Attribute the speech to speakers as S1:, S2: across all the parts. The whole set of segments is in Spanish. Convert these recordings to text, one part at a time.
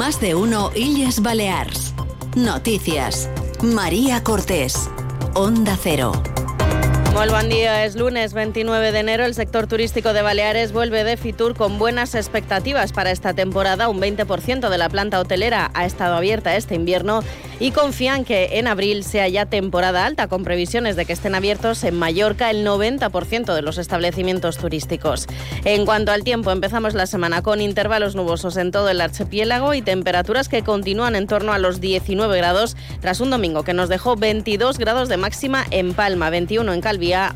S1: Más de uno Illes Balears. Noticias. María Cortés. Onda Cero.
S2: Buen día, es lunes 29 de enero. El sector turístico de Baleares vuelve de Fitur con buenas expectativas para esta temporada. Un 20% de la planta hotelera ha estado abierta este invierno y confían que en abril sea ya temporada alta, con previsiones de que estén abiertos en Mallorca el 90% de los establecimientos turísticos. En cuanto al tiempo, empezamos la semana con intervalos nubosos en todo el archipiélago y temperaturas que continúan en torno a los 19 grados tras un domingo que nos dejó 22 grados de máxima en Palma, 21 en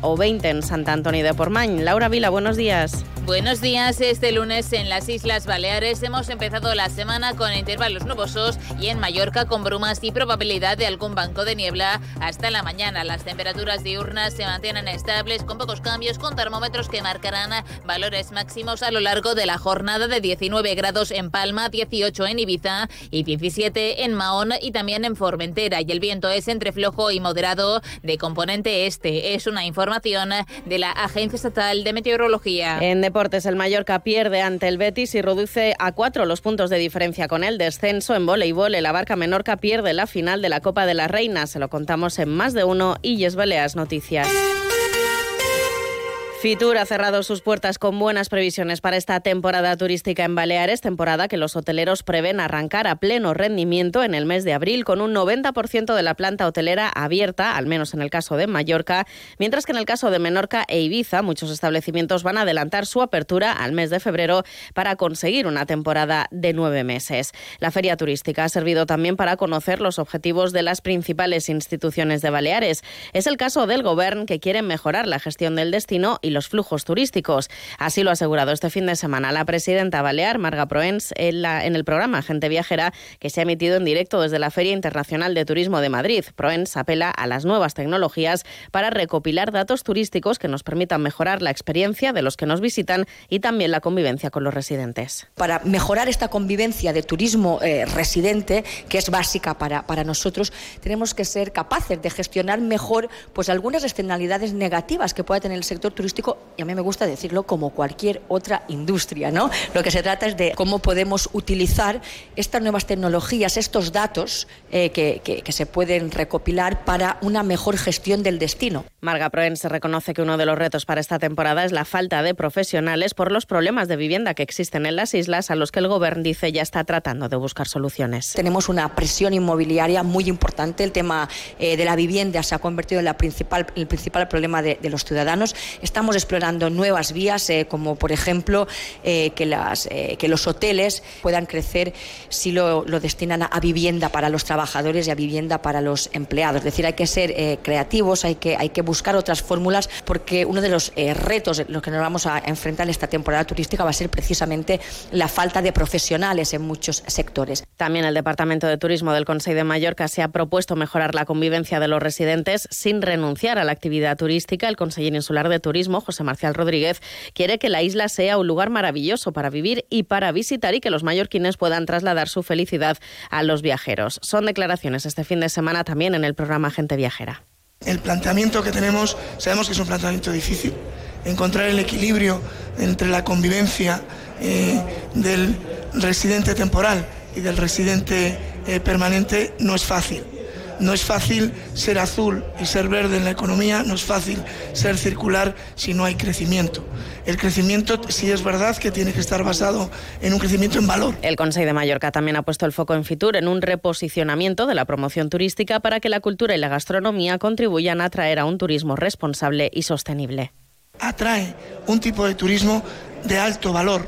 S2: O 20 en Santa Antonio de Pormañ. Laura Vila, buenos días.
S3: Buenos días. Este lunes en las Islas Baleares hemos empezado la semana con intervalos nubosos y en Mallorca con brumas y probabilidad de algún banco de niebla hasta la mañana. Las temperaturas diurnas se mantienen estables con pocos cambios con termómetros que marcarán valores máximos a lo largo de la jornada de 19 grados en Palma, 18 en Ibiza y 17 en Mahón y también en Formentera. Y el viento es entre flojo y moderado de componente este. Es una información de la Agencia Estatal de Meteorología.
S2: En deportes, el Mallorca pierde ante el Betis y reduce a cuatro los puntos de diferencia con el descenso. En voleibol, el Abarca Menorca pierde la final de la Copa de la Reina. Se lo contamos en más de uno y Yes Baleas Noticias. Fitur ha cerrado sus puertas con buenas previsiones para esta temporada turística en Baleares, temporada que los hoteleros prevén arrancar a pleno rendimiento en el mes de abril con un 90% de la planta hotelera abierta, al menos en el caso de Mallorca, mientras que en el caso de Menorca e Ibiza muchos establecimientos van a adelantar su apertura al mes de febrero para conseguir una temporada de nueve meses. La feria turística ha servido también para conocer los objetivos de las principales instituciones de Baleares. Es el caso del Gobierno que quiere mejorar la gestión del destino y los flujos turísticos. Así lo ha asegurado este fin de semana la presidenta balear, Marga Proens, en, la, en el programa Gente Viajera que se ha emitido en directo desde la Feria Internacional de Turismo de Madrid. Proens apela a las nuevas tecnologías para recopilar datos turísticos que nos permitan mejorar la experiencia de los que nos visitan y también la convivencia con los residentes.
S4: Para mejorar esta convivencia de turismo eh, residente, que es básica para, para nosotros, tenemos que ser capaces de gestionar mejor pues algunas externalidades negativas que pueda tener el sector turístico y a mí me gusta decirlo como cualquier otra industria, ¿no? Lo que se trata es de cómo podemos utilizar estas nuevas tecnologías, estos datos eh, que, que, que, se pueden recopilar para una mejor gestión del destino.
S2: Marga Proen se reconoce que uno de los retos para esta temporada es la falta de profesionales por los problemas de vivienda que existen en las islas, a los que el Gobierno dice ya está tratando de buscar soluciones.
S4: Tenemos una presión inmobiliaria muy importante. El tema eh, de la vivienda se ha convertido en la principal, el principal problema de, de los ciudadanos. Estamos explorando nuevas vías, eh, como por ejemplo eh, que, las, eh, que los hoteles puedan crecer si lo, lo destinan a, a, vivienda para los trabajadores y a vivienda para los empleados. Es decir, hay que ser eh, creativos, hay que, hay que buscar otras fórmulas, porque uno de los eh, retos en los que nos vamos a enfrentar en esta temporada turística va a ser precisamente la falta de profesionales en muchos sectores.
S2: También el Departamento de Turismo del Consejo de Mallorca se ha propuesto mejorar la convivencia de los residentes sin renunciar a la actividad turística. El consejero insular de Turismo, José Marcial Rodríguez, quiere que la isla sea un lugar maravilloso para vivir y para visitar y que los mallorquines puedan trasladar su felicidad a los viajeros. Son declaraciones este fin de semana también en el programa Gente Viajera.
S5: El planteamiento que tenemos, sabemos que es un planteamiento difícil, encontrar el equilibrio entre la convivencia eh, del residente temporal y del residente eh, permanente no es fácil. No es fácil ser azul y ser verde en la economía, no es fácil ser circular si no hay crecimiento. El crecimiento sí es verdad que tiene que estar basado en un crecimiento en valor.
S2: El Consejo de Mallorca también ha puesto el foco en Fitur en un reposicionamiento de la promoción turística para que la cultura y la gastronomía contribuyan a atraer a un turismo responsable y sostenible.
S5: Atrae un tipo de turismo de alto valor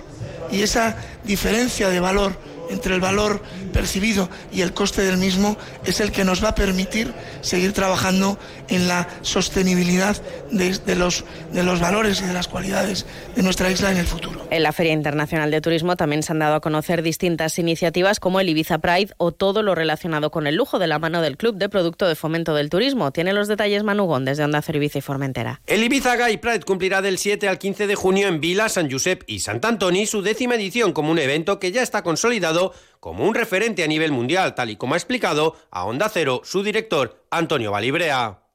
S5: y esa diferencia de valor entre el valor percibido y el coste del mismo es el que nos va a permitir seguir trabajando en la sostenibilidad de, de, los, de los valores y de las cualidades de nuestra isla en el futuro.
S2: En la Feria Internacional de Turismo también se han dado a conocer distintas iniciativas como el Ibiza Pride o todo lo relacionado con el lujo de la mano del Club de Producto de Fomento del Turismo. Tiene los detalles Manugón desde Onda Cero Ibiza y Formentera.
S6: El Ibiza Gay Pride cumplirá del 7 al 15 de junio en Vila, San Josep y Sant Antoni su décima edición como un evento que ya está consolidado como un referente a nivel mundial, tal y como ha explicado a Onda Cero su director Antonio Balibrea.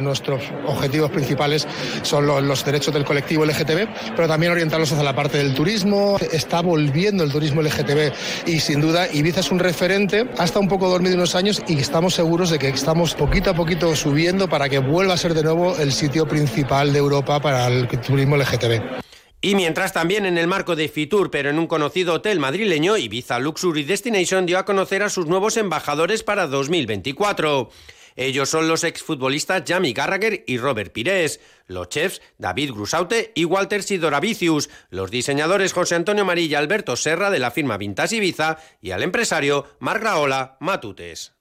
S7: Nuestros objetivos principales son los, derechos del colectivo LGTB, pero también orientarlos hacia la parte del turismo. Está volviendo el turismo LGTB y sin duda Ibiza es un referente. Ha estado un poco dormido unos años y estamos seguros de que estamos poquito a poquito subiendo para que vuelva a ser de nuevo el sitio principal de Europa para el turismo LGTB.
S6: Y mientras también en el marco de Fitur, pero en un conocido hotel madrileño, Ibiza Luxury Destination dio a conocer a sus nuevos embajadores para 2024. Ellos son los exfutbolistas Jamie Garrager y Robert Pires, los chefs David Grusaute y Walter Sidoravicius, los diseñadores José Antonio María y Alberto Serra de la firma Vintas Ibiza y al empresario Marc Raola Matutes.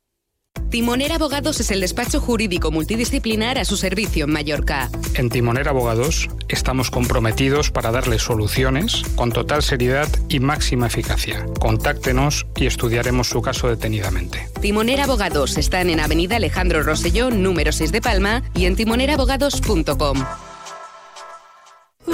S8: Timoner Abogados es el despacho jurídico multidisciplinar a su servicio en Mallorca.
S9: En Timoner Abogados estamos comprometidos para darle soluciones con total seriedad y máxima eficacia. Contáctenos y estudiaremos su caso detenidamente.
S8: Timoner Abogados están en Avenida Alejandro Rosellón, número 6 de Palma y en timonerabogados.com.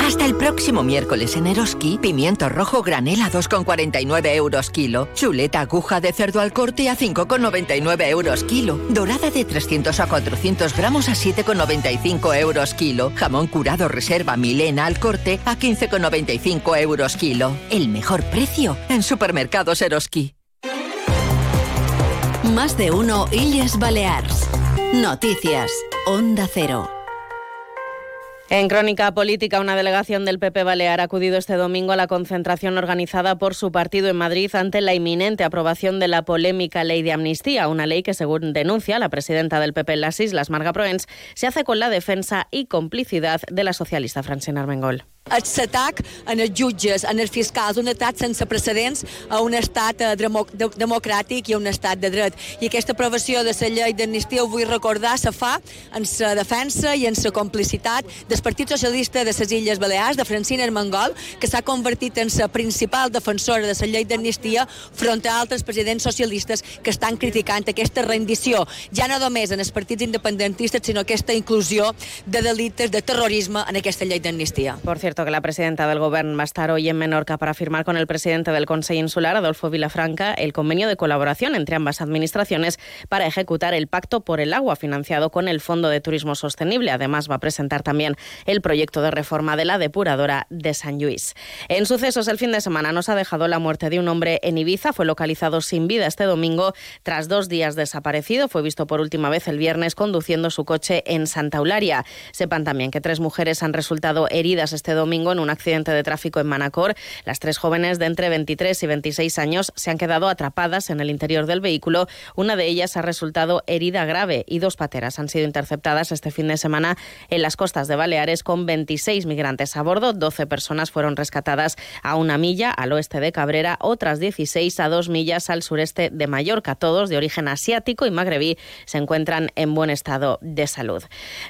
S10: Hasta el próximo miércoles en Eroski, pimiento rojo granela a 2,49 euros kilo, chuleta aguja de cerdo al corte a 5,99 euros kilo, dorada de 300 a 400 gramos a 7,95 euros kilo, jamón curado reserva milena al corte a 15,95 euros kilo. El mejor precio en supermercados Eroski.
S1: Más de uno Illes Balears. Noticias. Onda Cero.
S2: En Crónica Política, una delegación del PP Balear ha acudido este domingo a la concentración organizada por su partido en Madrid ante la inminente aprobación de la polémica ley de amnistía, una ley que, según denuncia la presidenta del PP en las Islas, Marga Proens, se hace con la defensa y complicidad de la socialista Francina Armengol.
S11: L'atac en els jutges, en els fiscals, un atac sense precedents a un estat eh, democràtic i a un estat de dret. I aquesta aprovació de la llei d'amnistia, ho vull recordar, se fa en la defensa i en la complicitat del Partit Socialista de les Illes Balears, de Francina Armengol, que s'ha convertit en la principal defensora de la llei d'amnistia front a altres presidents socialistes que estan criticant aquesta rendició, ja no només en els partits independentistes, sinó aquesta inclusió de delictes de terrorisme en aquesta llei d'amnistia.
S2: Cierto, que la presidenta del Gobierno va a estar hoy en Menorca para firmar con el presidente del Consejo Insular, Adolfo Vilafranca, el convenio de colaboración entre ambas administraciones para ejecutar el Pacto por el Agua financiado con el Fondo de Turismo Sostenible. Además, va a presentar también el proyecto de reforma de la depuradora de San Luis. En sucesos, el fin de semana nos ha dejado la muerte de un hombre en Ibiza. Fue localizado sin vida este domingo tras dos días desaparecido. Fue visto por última vez el viernes conduciendo su coche en Santa Eularia. Sepan también que tres mujeres han resultado heridas este domingo en un accidente de tráfico en Manacor. Las tres jóvenes de entre 23 y 26 años se han quedado atrapadas en el interior del vehículo. Una de ellas ha resultado herida grave y dos pateras han sido interceptadas este fin de semana en las costas de Baleares con 26 migrantes a bordo. 12 personas fueron rescatadas a una milla al oeste de Cabrera, otras 16 a dos millas al sureste de Mallorca. Todos de origen asiático y magrebí se encuentran en buen estado de salud.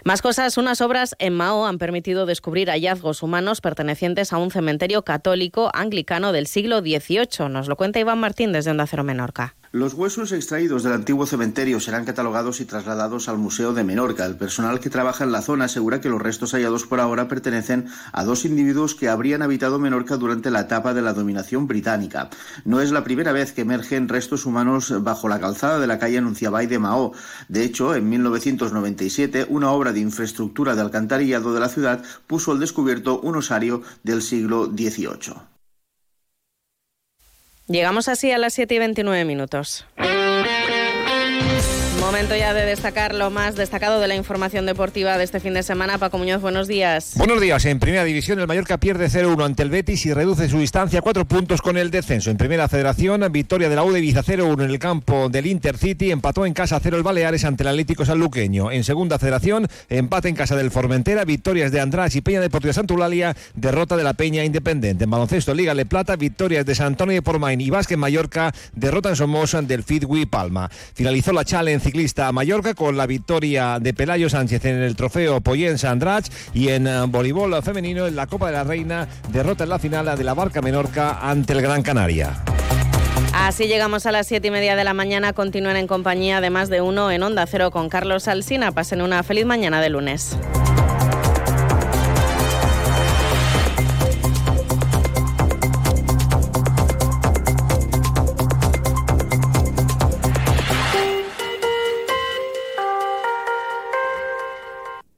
S2: Más cosas, unas obras en Mao han permitido descubrir hallazgos humanos pertenecientes a un cementerio católico anglicano del siglo XVIII. Nos lo cuenta Iván Martín desde Onda Cero Menorca.
S12: Los huesos extraídos del antiguo cementerio serán catalogados y trasladados al Museo de Menorca. El personal que trabaja en la zona asegura que los restos hallados por ahora pertenecen a dos individuos que habrían habitado Menorca durante la etapa de la dominación británica. No es la primera vez que emergen restos humanos bajo la calzada de la calle Anunciabay de Mao. De hecho, en 1997, una obra de infraestructura de alcantarillado de la ciudad puso al descubierto un osario del siglo XVIII.
S2: Llegamos así a las 7 y 29 minutos. Momento ya de destacar lo más destacado de la información deportiva de este fin de semana. Paco Muñoz, buenos días.
S13: Buenos días. En primera división, el Mallorca pierde 0-1 ante el Betis y reduce su distancia a cuatro puntos con el descenso. En primera federación, victoria de la U de Ibiza 0-1 en el campo del Intercity. Empató en casa 0 el Baleares ante el Atlético Sanluqueño. En segunda federación, empate en casa del Formentera. Victorias de András y Peña Deportiva Santulalia. Derrota de la Peña Independiente. En baloncesto, Liga Le Plata. Victorias de San Antonio de Pormain y Vázquez Mallorca. Derrota en Somoza del Fitwi Palma. Finalizó la challenge ciclista Mallorca con la victoria de Pelayo Sánchez en el trofeo Poyensa Andrach y en eh, voleibol femenino en la Copa de la Reina derrota en la final de la Barca Menorca ante el Gran Canaria.
S2: Así llegamos a las siete y media de la mañana. Continúen en compañía de más de uno en Onda Cero con Carlos Alsina. Pasen una feliz mañana de lunes.